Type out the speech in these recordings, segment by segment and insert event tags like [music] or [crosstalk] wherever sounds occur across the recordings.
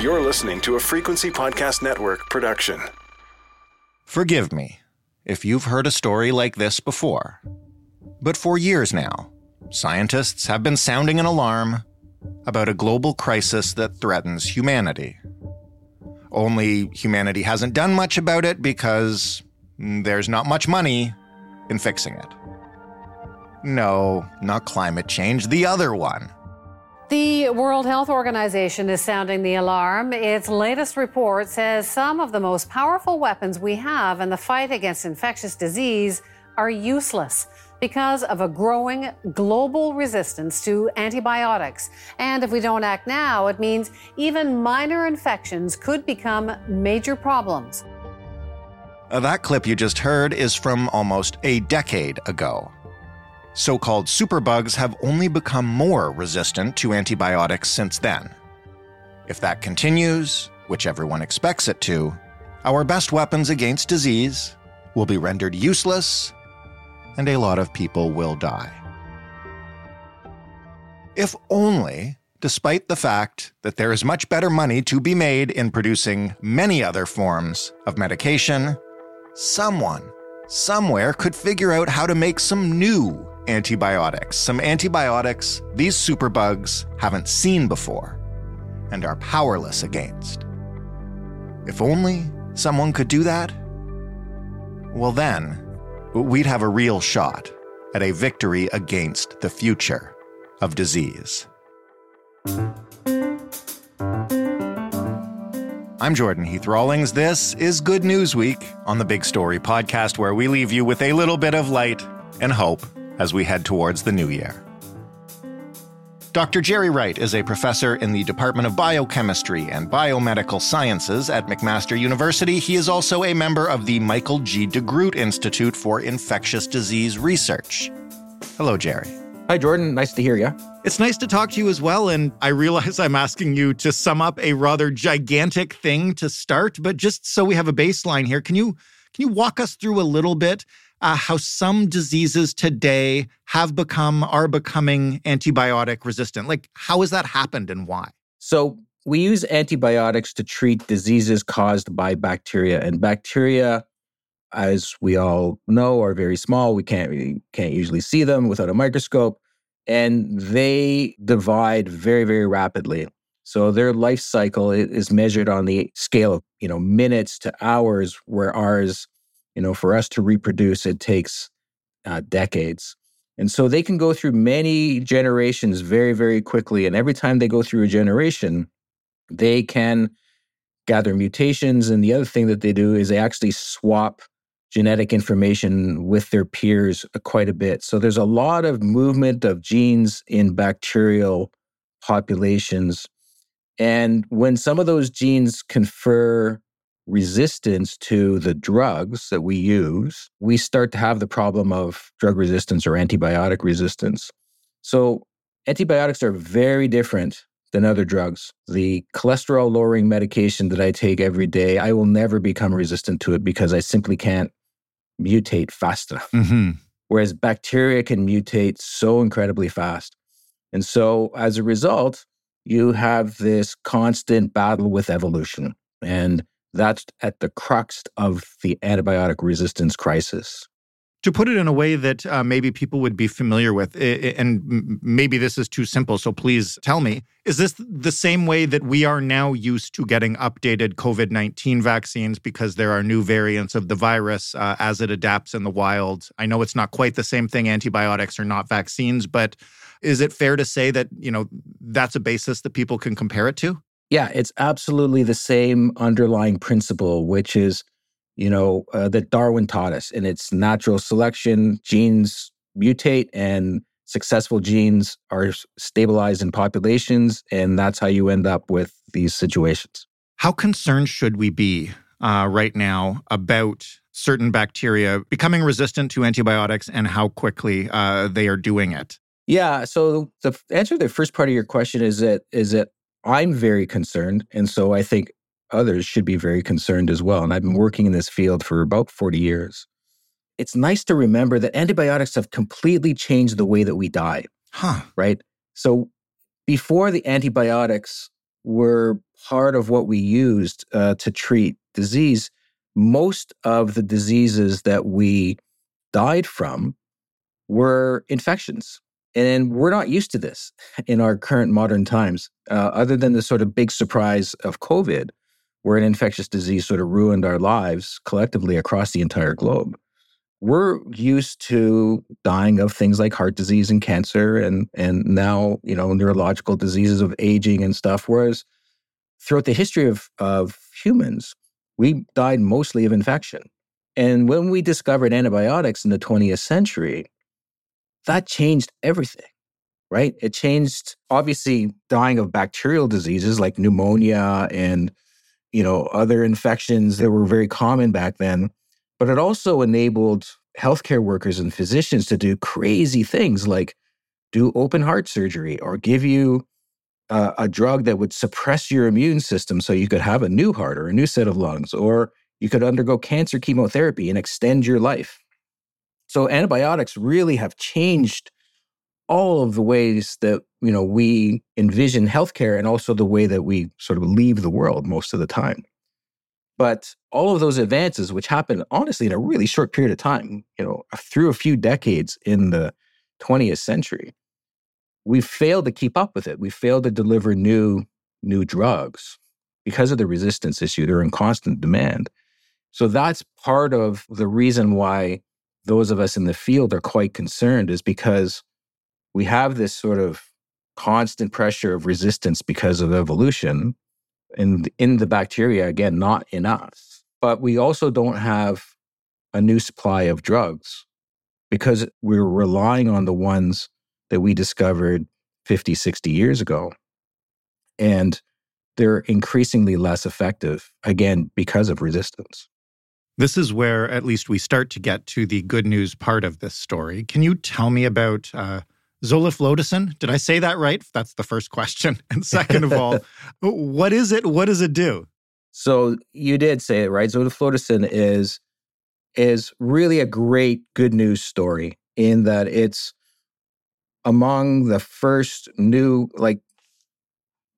You're listening to a Frequency Podcast Network production. Forgive me if you've heard a story like this before. But for years now, scientists have been sounding an alarm about a global crisis that threatens humanity. Only humanity hasn't done much about it because there's not much money in fixing it. No, not climate change, the other one. The World Health Organization is sounding the alarm. Its latest report says some of the most powerful weapons we have in the fight against infectious disease are useless because of a growing global resistance to antibiotics. And if we don't act now, it means even minor infections could become major problems. That clip you just heard is from almost a decade ago. So called superbugs have only become more resistant to antibiotics since then. If that continues, which everyone expects it to, our best weapons against disease will be rendered useless and a lot of people will die. If only, despite the fact that there is much better money to be made in producing many other forms of medication, someone, somewhere could figure out how to make some new antibiotics, some antibiotics these superbugs haven't seen before and are powerless against. If only someone could do that, well, then, we'd have a real shot at a victory against the future of disease. I'm Jordan Heath Rawlings. This is Good News Week on the Big Story podcast, where we leave you with a little bit of light and hope as we head towards the new year. Dr. Gerry Wright is a professor in the Department of Biochemistry and Biomedical Sciences at McMaster University. He is also a member of the Michael G. DeGroote Institute for Infectious Disease Research. Hello, Gerry. Hi, Jordan. Nice to hear you. It's nice to talk to you as well. And I realize I'm asking you to sum up a rather gigantic thing to start, but just so we have a baseline here, can you can you walk us through a little bit uh, how some diseases today have become, are becoming antibiotic resistant. Like, how has that happened and why? So, we use antibiotics to treat diseases caused by bacteria, and bacteria, as we all know, are very small. We can't we can't usually see them without a microscope, and they divide very very rapidly. So their life cycle is measured on the scale of you know minutes to hours, where ours you know, for us to reproduce, it takes uh, decades. And so they can go through many generations very, very quickly. And every time they go through a generation, they can gather mutations. And the other thing that they do is they actually swap genetic information with their peers uh, quite a bit. So there's a lot of movement of genes in bacterial populations. And when some of those genes confer resistance to the drugs that we use, we start to have the problem of drug resistance or antibiotic resistance. So, antibiotics are very different than other drugs. The cholesterol lowering medication that I take every day, I will never become resistant to it because I simply can't mutate fast enough. Mm-hmm. Whereas bacteria can mutate so incredibly fast. And so, as a result, you have this constant battle with evolution. And that's at the crux of the antibiotic resistance crisis. To put it in a way that uh, maybe people would be familiar with, and maybe this is too simple, so please tell me, is this the same way that we are now used to getting updated COVID 19 vaccines because there are new variants of the virus uh, as it adapts in the wild? I know it's not quite the same thing. Antibiotics are not vaccines, but is it fair to say that, you know, that's a basis that people can compare it to? Yeah, it's absolutely the same underlying principle, which is, you know, uh, that Darwin taught us. And it's natural selection. Genes mutate and successful genes are stabilized in populations. And that's how you end up with these situations. How concerned should we be uh, right now about certain bacteria becoming resistant to antibiotics and how quickly uh, they are doing it? Yeah. So the answer to the first part of your question is that is that I'm very concerned, and so I think others should be very concerned as well. And I've been working in this field for about 40 years. It's nice to remember that antibiotics have completely changed the way that we die. Huh. Right. So before the antibiotics were part of what we used uh, to treat disease, most of the diseases that we died from were infections. And we're not used to this in our current modern times, uh, other than the sort of big surprise of COVID, where an infectious disease sort of ruined our lives collectively across the entire globe. We're used to dying of things like heart disease and cancer and and now, you know, neurological diseases of aging and stuff. Whereas throughout the history of, of humans, we died mostly of infection. And when we discovered antibiotics in the 20th century, that changed everything, right? It changed, obviously, dying of bacterial diseases like pneumonia and, you know, other infections that were very common back then. But it also enabled healthcare workers and physicians to do crazy things like do open heart surgery or give you a drug that would suppress your immune system so you could have a new heart or a new set of lungs, or you could undergo cancer chemotherapy and extend your life. So antibiotics really have changed all of the ways that you know we envision healthcare and also the way that we sort of leave the world most of the time. But all of those advances, which happened honestly in a really short period of time, you know, through a few decades in the 20th century, we failed to keep up with it. We failed to deliver new new drugs because of the resistance issue. They're in constant demand. So that's part of the reason why those of us in the field are quite concerned is because we have this sort of constant pressure of resistance because of evolution and in the bacteria again not in us but we also don't have a new supply of drugs because we're relying on the ones that we discovered 50, 60 years ago. And they're increasingly less effective, again, because of resistance. This is where at least we start to get to the good news part of this story. Can you tell me about uh, zoliflodacin? Did I say that right? That's the first question. [laughs] And second of all, what is it? What does it do? So you did say it right. Zoliflodacin is is really a great good news story in that it's among the first new, like,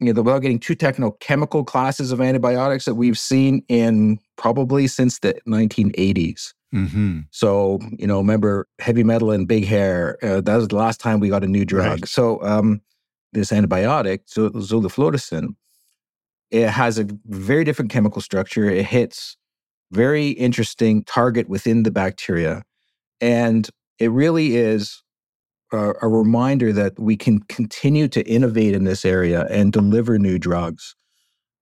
you know, without getting too technical, chemical classes of antibiotics that we've seen in probably since the 1980s. Mm-hmm. So, you know, remember heavy metal and big hair. Uh, that was the last time we got a new drug. Right. So, um, this antibiotic, zoliflodacin, it has a very different chemical structure. It hits very interesting target within the bacteria, and it really is a, reminder that we can continue to innovate in this area and deliver new drugs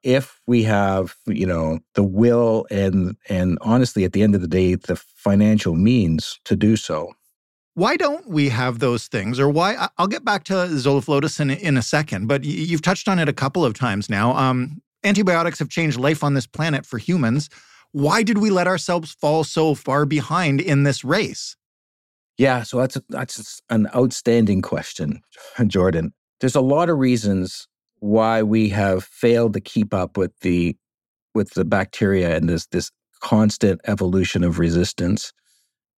if we have you know the will and and honestly at the end of the day the financial means to do so. Why don't we have those things? Or why i'll get back to zoliflodacin in, in a second but you've touched on it a couple of times now. Um, antibiotics have changed life on this planet for humans. Why did we let ourselves fall so far behind in this race yeah, so that's that's an outstanding question, [laughs] Jordan. There's a lot of reasons why we have failed to keep up with the with the bacteria and this this constant evolution of resistance.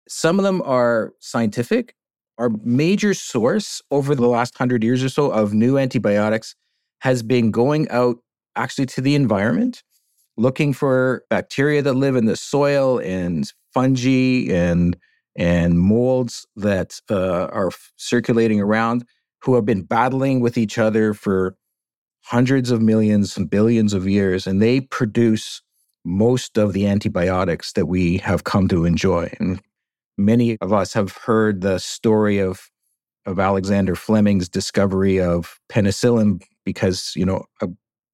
Some of them are scientific. Our major source over the last 100 years or so of new antibiotics has been going out actually to the environment looking for bacteria that live in the soil and fungi and and molds that uh, are circulating around who have been battling with each other for hundreds of millions and billions of years, and they produce most of the antibiotics that we have come to enjoy. And many of us have heard the story of of Alexander Fleming's discovery of penicillin because you know a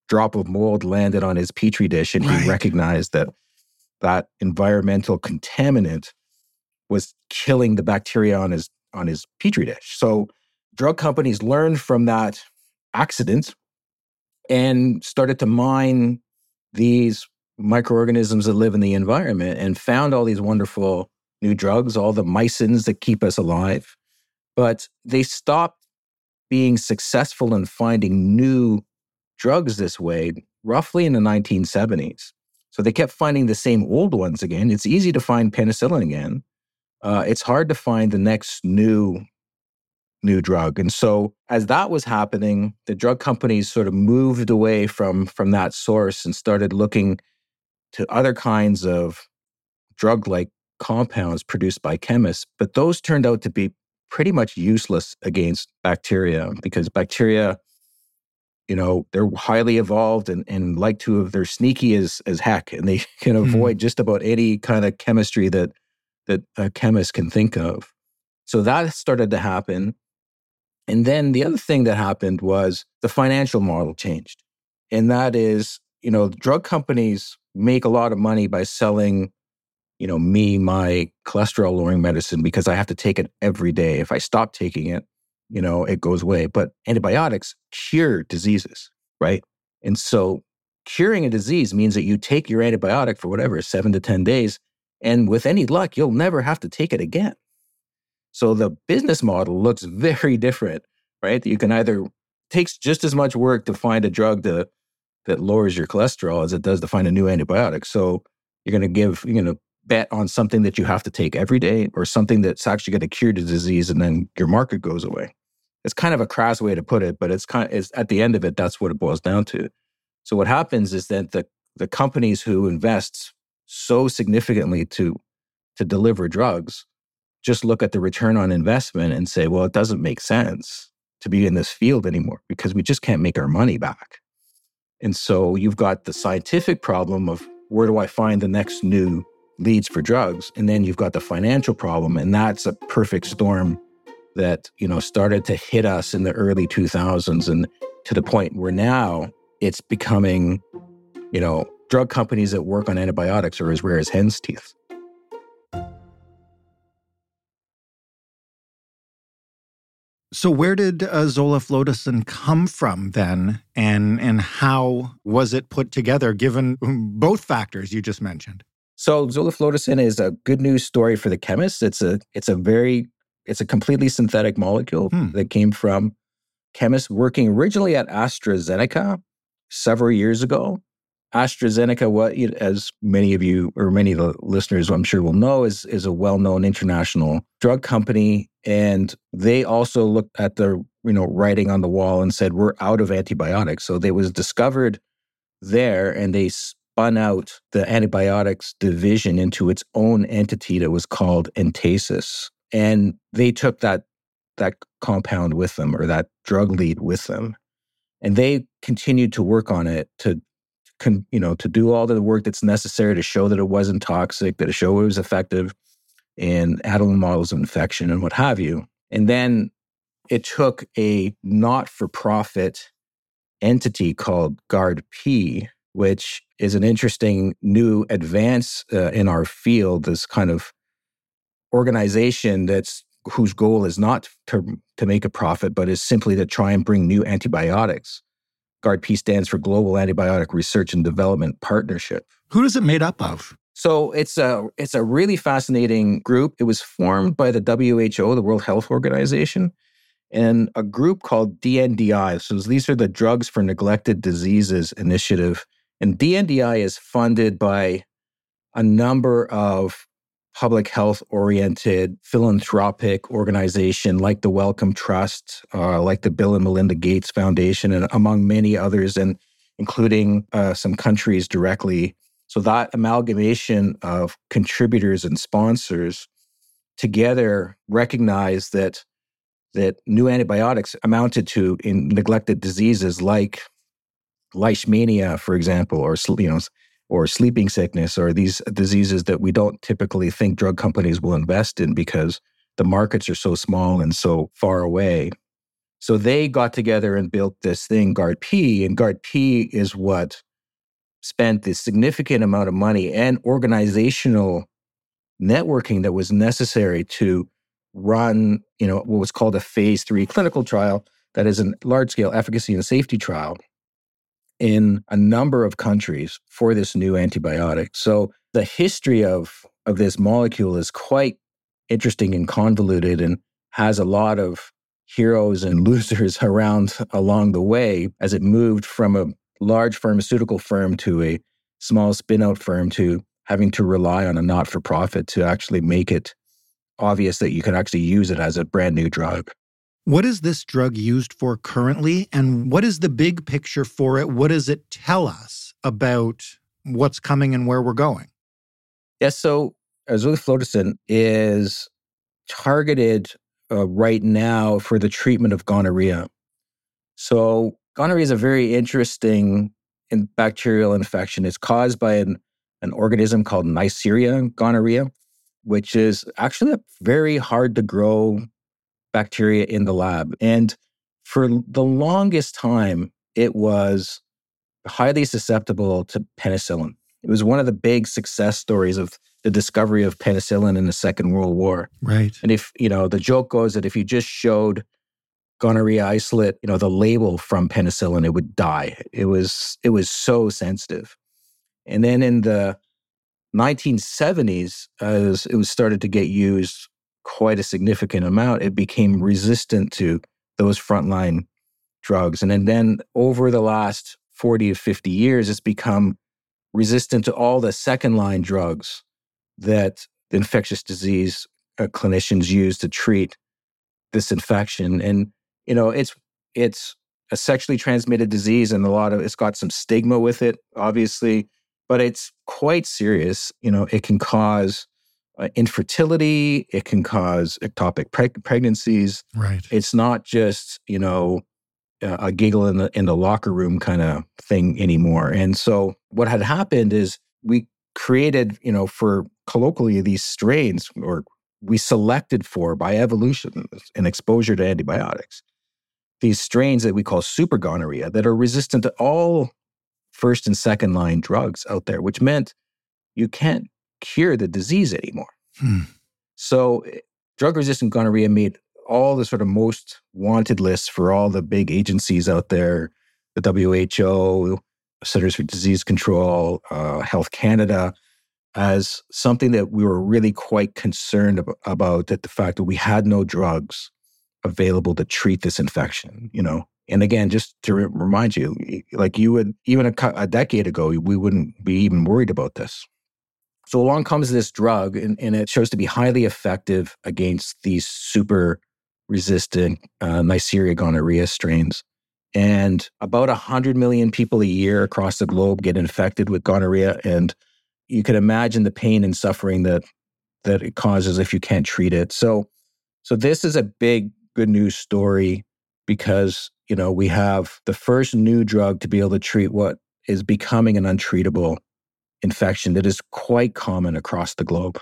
drop of mold landed on his petri dish, and right. he recognized that that environmental contaminant was killing the bacteria on his on his petri dish. So drug companies learned from that accident and started to mine these microorganisms that live in the environment and found all these wonderful new drugs, all the mycins that keep us alive. But they stopped being successful in finding new drugs this way roughly in the 1970s. So they kept finding the same old ones again. It's easy to find penicillin again. Uh, it's hard to find the next new new drug. And so as that was happening, the drug companies sort of moved away from from that source and started looking to other kinds of drug-like compounds produced by chemists, but those turned out to be pretty much useless against bacteria because bacteria you know they're highly evolved and, and like to they're sneaky as as heck and they [laughs] can mm-hmm. avoid mm. just about any kind of chemistry that that a chemist can think of so that started to happen and then the other thing that happened was the financial model changed and that is you know drug companies make a lot of money by selling you know, me my cholesterol lowering medicine because I have to take it every day. If I stop taking it, you know, it goes away. But antibiotics cure diseases, right? And so curing a disease means that you take your antibiotic for whatever, seven to 10 days. And with any luck, you'll never have to take it again. So the business model looks [laughs] very different, right? You can either takes just as much work to find a drug to, that lowers your cholesterol as it does to find a new antibiotic. So you're going to give, you know, bet on something that you have to take every day or something that's actually going to cure the disease and then your market goes away. It's kind of a crass way to put it, but it's kind of, it's, at the end of it, that's what it boils down to. So what happens is that the, the companies who invest so significantly to, to deliver drugs just look at the return on investment and say, well, it doesn't make sense to be in this field anymore because we just can't make our money back. And so you've got the scientific problem of where do I find the next new leads for drugs. And then you've got the financial problem. And that's a perfect storm that, you know, started to hit us in the early 2000s and to the point where now it's becoming, you know, drug companies that work on antibiotics are as rare as hen's teeth. So where did uh, come from then, and and how was it put together? Given both factors you just mentioned. So zoliflodacin is a good news story for the chemists. It's a it's a very it's a completely synthetic molecule hmm. that came from chemists working originally at AstraZeneca several years ago. AstraZeneca, what as many of you or many of the listeners I'm sure will know, is is a well-known international drug company, and they also looked at the you know writing on the wall and said we're out of antibiotics. So they was discovered there, and they spun out the antibiotics division into its own entity that was called Entasis. And they took that that compound with them or that drug lead with them. And they continued to work on it to con, you know, to do all the work that's necessary to show that it wasn't toxic, that it show it was effective in animal models of infection and what have you. And then it took a not-for-profit entity called GARD-P, which is an interesting new advance uh, in our field. This kind of organization that's whose goal is not to, to make a profit, but is simply to try and bring new antibiotics. GARD-P stands for Global Antibiotic Research and Development Partnership. Who is it made up of? So it's a it's a really fascinating group. It was formed by the WHO, the World Health Organization, and a group called DNDI. So these are the Drugs for Neglected Diseases Initiative and DNDI is funded by a number of public health oriented philanthropic organization like the Wellcome Trust, uh, like the Bill and Melinda Gates Foundation, and among many others, and including uh, some countries directly. So that amalgamation of contributors and sponsors together recognize that that new antibiotics amounted to in neglected diseases like leishmania, for example, or you know, or sleeping sickness, or these diseases that we don't typically think drug companies will invest in because the markets are so small and so far away. So they got together and built this thing, GARD-P, and GARD-P is what spent the significant amount of money and organizational networking that was necessary to run, you know, what was called a phase three clinical trial that is a large scale efficacy and safety trial in a number of countries for this new antibiotic. So the history of, of this molecule is quite interesting and convoluted and has a lot of heroes and [laughs] losers around along the way as it moved from a large pharmaceutical firm to a small spin-out firm to having to rely on a not-for-profit to actually make it obvious that you can actually use it as a brand new drug. What is this drug used for currently and what is the big picture for it? What does it tell us about what's coming and where we're going? Yes, yeah, so zoliflodacin is targeted uh, right now for the treatment of gonorrhea. So, gonorrhea is a very interesting in bacterial infection. It's caused by an, an organism called Neisseria gonorrhea, which is actually a very hard to grow bacteria in the lab. And for the longest time, it was highly susceptible to penicillin. It was one of the big success stories of the discovery of penicillin in the Second World War. Right. And if, you know, the joke goes that if you just showed gonorrhea isolate, you know, the label from penicillin, it would die. It was it was so sensitive. And then in the 1970s, as it was started to get used quite a significant amount, it became resistant to those frontline drugs. And then, then over the last 40 to 50 years, it's become resistant to all the second line drugs that infectious disease uh, clinicians use to treat this infection. And, you know, it's, it's a sexually transmitted disease and a lot of it's got some stigma with it, obviously, but it's quite serious. You know, it can cause uh, infertility, it can cause ectopic preg- pregnancies. Right. It's not just, you know, a giggle in the in the locker room kind of thing anymore. And so what had happened is we created, you know, for colloquially these strains or we selected for by evolution and exposure to antibiotics these strains that we call super gonorrhea that are resistant to all first and second line drugs out there, which meant you can't cure the disease anymore. Hmm. So, eh, drug resistant gonorrhea made all the sort of most wanted lists for all the big agencies out there the WHO, Centers for Disease Control, uh, Health Canada as something that we were really quite concerned ab- about that the fact that we had no drugs available to treat this infection, you know. And again, just to re- remind you, like you would even a, a decade ago, we wouldn't be even worried about this. So along comes this drug, and, and it shows to be highly effective against these super resistant uh, Neisseria gonorrhea strains. And about 100 million people a year across the globe get infected with gonorrhea. And you can imagine the pain and suffering that, that it causes if you can't treat it. So, so this is a big good news story because, you know, we have the first new drug to be able to treat what is becoming an untreatable infection that is quite common across the globe.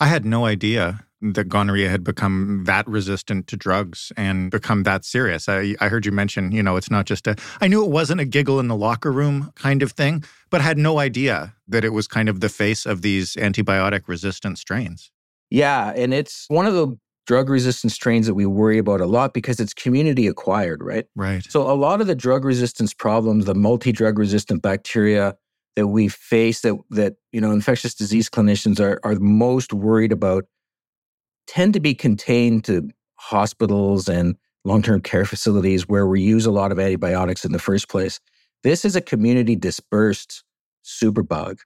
I had no idea that gonorrhea had become that resistant to drugs and become that serious. I, I heard you mention, you know, it's not just a, I knew it wasn't a giggle in the locker room kind of thing, but had no idea that it was kind of the face of these antibiotic resistant strains. Yeah. And it's one of the drug resistant strains that we worry about a lot because it's community acquired, right? Right. So a lot of the drug resistance problems, the multi drug resistant bacteria, that we face that that you know infectious disease clinicians are are most worried about tend to be contained to hospitals and long-term care facilities where we use a lot of antibiotics in the first place. This is a community dispersed superbug.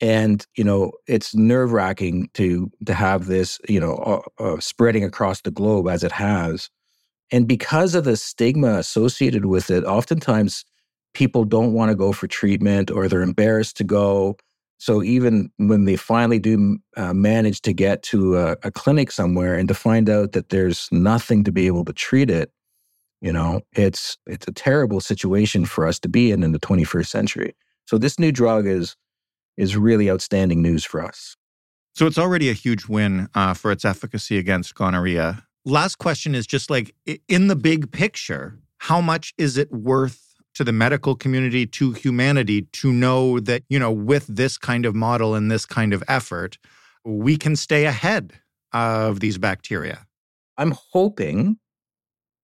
And, you know, it's nerve wracking to, to have this, you know, uh, uh, spreading across the globe as it has. And because of the stigma associated with it, oftentimes people don't want to go for treatment or they're embarrassed to go. So even when they finally do uh, manage to get to a, a, clinic somewhere and to find out that there's nothing to be able to treat it, you know, it's it's a terrible situation for us to be in in the 21st century. So this new drug is is really outstanding news for us. So it's already a huge win uh, for its efficacy against gonorrhea. Last question is just like in the big picture, how much is it worth to the medical community, to humanity, to know that, you know, with this kind of model and this kind of effort, we can stay ahead of these bacteria. I'm hoping,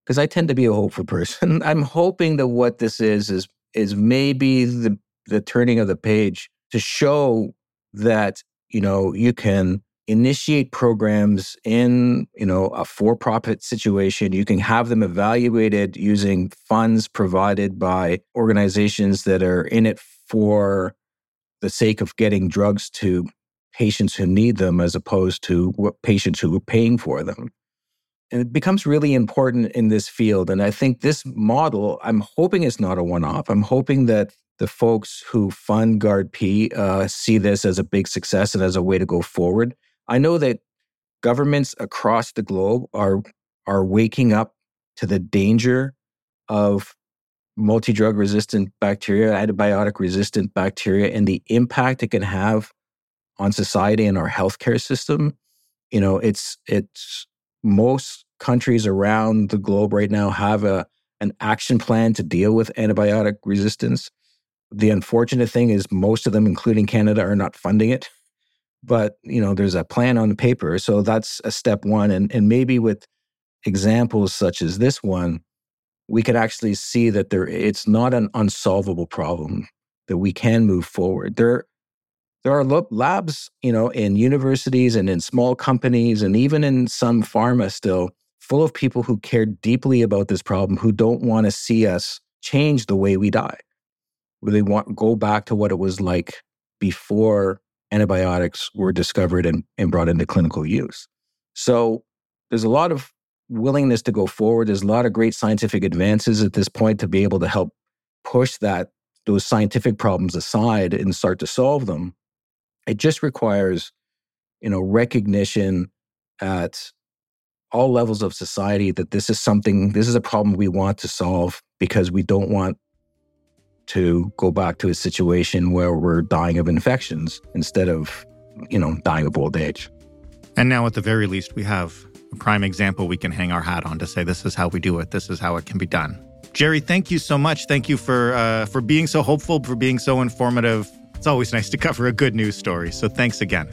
because I tend to be a hopeful person, [laughs] I'm hoping that what this is is is maybe the the turning of the page to show that you know you can initiate programs in you know a for-profit situation. You can have them evaluated using funds provided by organizations that are in it for the sake of getting drugs to patients who need them as opposed to patients who are paying for them. And it becomes really important in this field. And i think this model i'm hoping it's not a one-off. I'm hoping that the folks who fund GARD-P uh, see this as a big success and as a way to go forward I know that governments across the globe are are waking up to the danger of multi-drug resistant bacteria, antibiotic resistant bacteria, and the impact it can have on society and our healthcare system. You know, it's it's most countries around the globe right now have a an action plan to deal with antibiotic resistance. The unfortunate thing is most of them, including Canada, are not funding it but you know there's a plan on the paper so that's a step one and and maybe with examples such as this one we could actually see that there it's not an unsolvable problem that we can move forward. There there are labs you know in universities and in small companies and even in some pharma still full of people who care deeply about this problem who don't want to see us change the way we die. Really want go back to what it was like before antibiotics were discovered and, and brought into clinical use. So there's a lot of willingness to go forward. There's a lot of great scientific advances at this point to be able to help push that those scientific problems aside and start to solve them. It just requires, you know, recognition at all levels of society that this is something, this is a problem we want to solve because we don't want to go back to a situation where we're dying of infections instead of, you know, dying of old age. And now, at the very least, we have a prime example we can hang our hat on to say this is how we do it. This is how it can be done. Gerry, thank you so much. Thank you for uh, for being so hopeful, for being so informative. It's always nice to cover a good news story. So thanks again.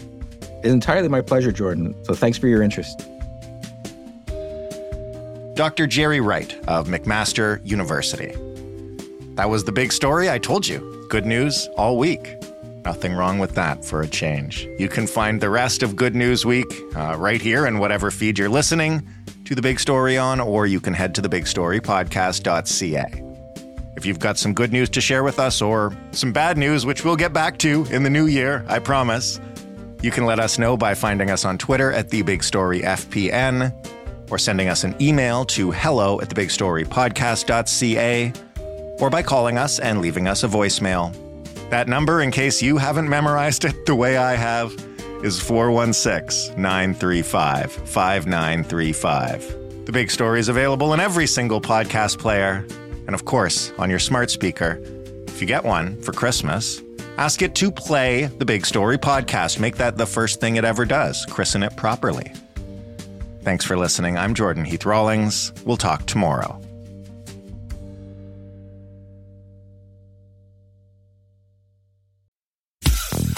It's entirely my pleasure, Jordan. So thanks for your interest. Dr. Gerry Wright of McMaster University. That was the big story I told you. Good news all week. Nothing wrong with that for a change. You can find the rest of Good News Week uh, right here in whatever feed you're listening to the big story on, or you can head to thebigstorypodcast.ca. If you've got some good news to share with us or some bad news, which we'll get back to in the new year, I promise, you can let us know by finding us on Twitter at TheBigStoryFPN or sending us an email to hello at thebigstorypodcast.ca or by calling us and leaving us a voicemail. That number, in case you haven't memorized it the way I have, is 416 935 5935. The Big Story is available in every single podcast player, and of course, on your smart speaker. If you get one for Christmas, ask it to play the Big Story podcast. Make that the first thing it ever does, christen it properly. Thanks for listening. I'm Jordan Heath Rawlings. We'll talk tomorrow.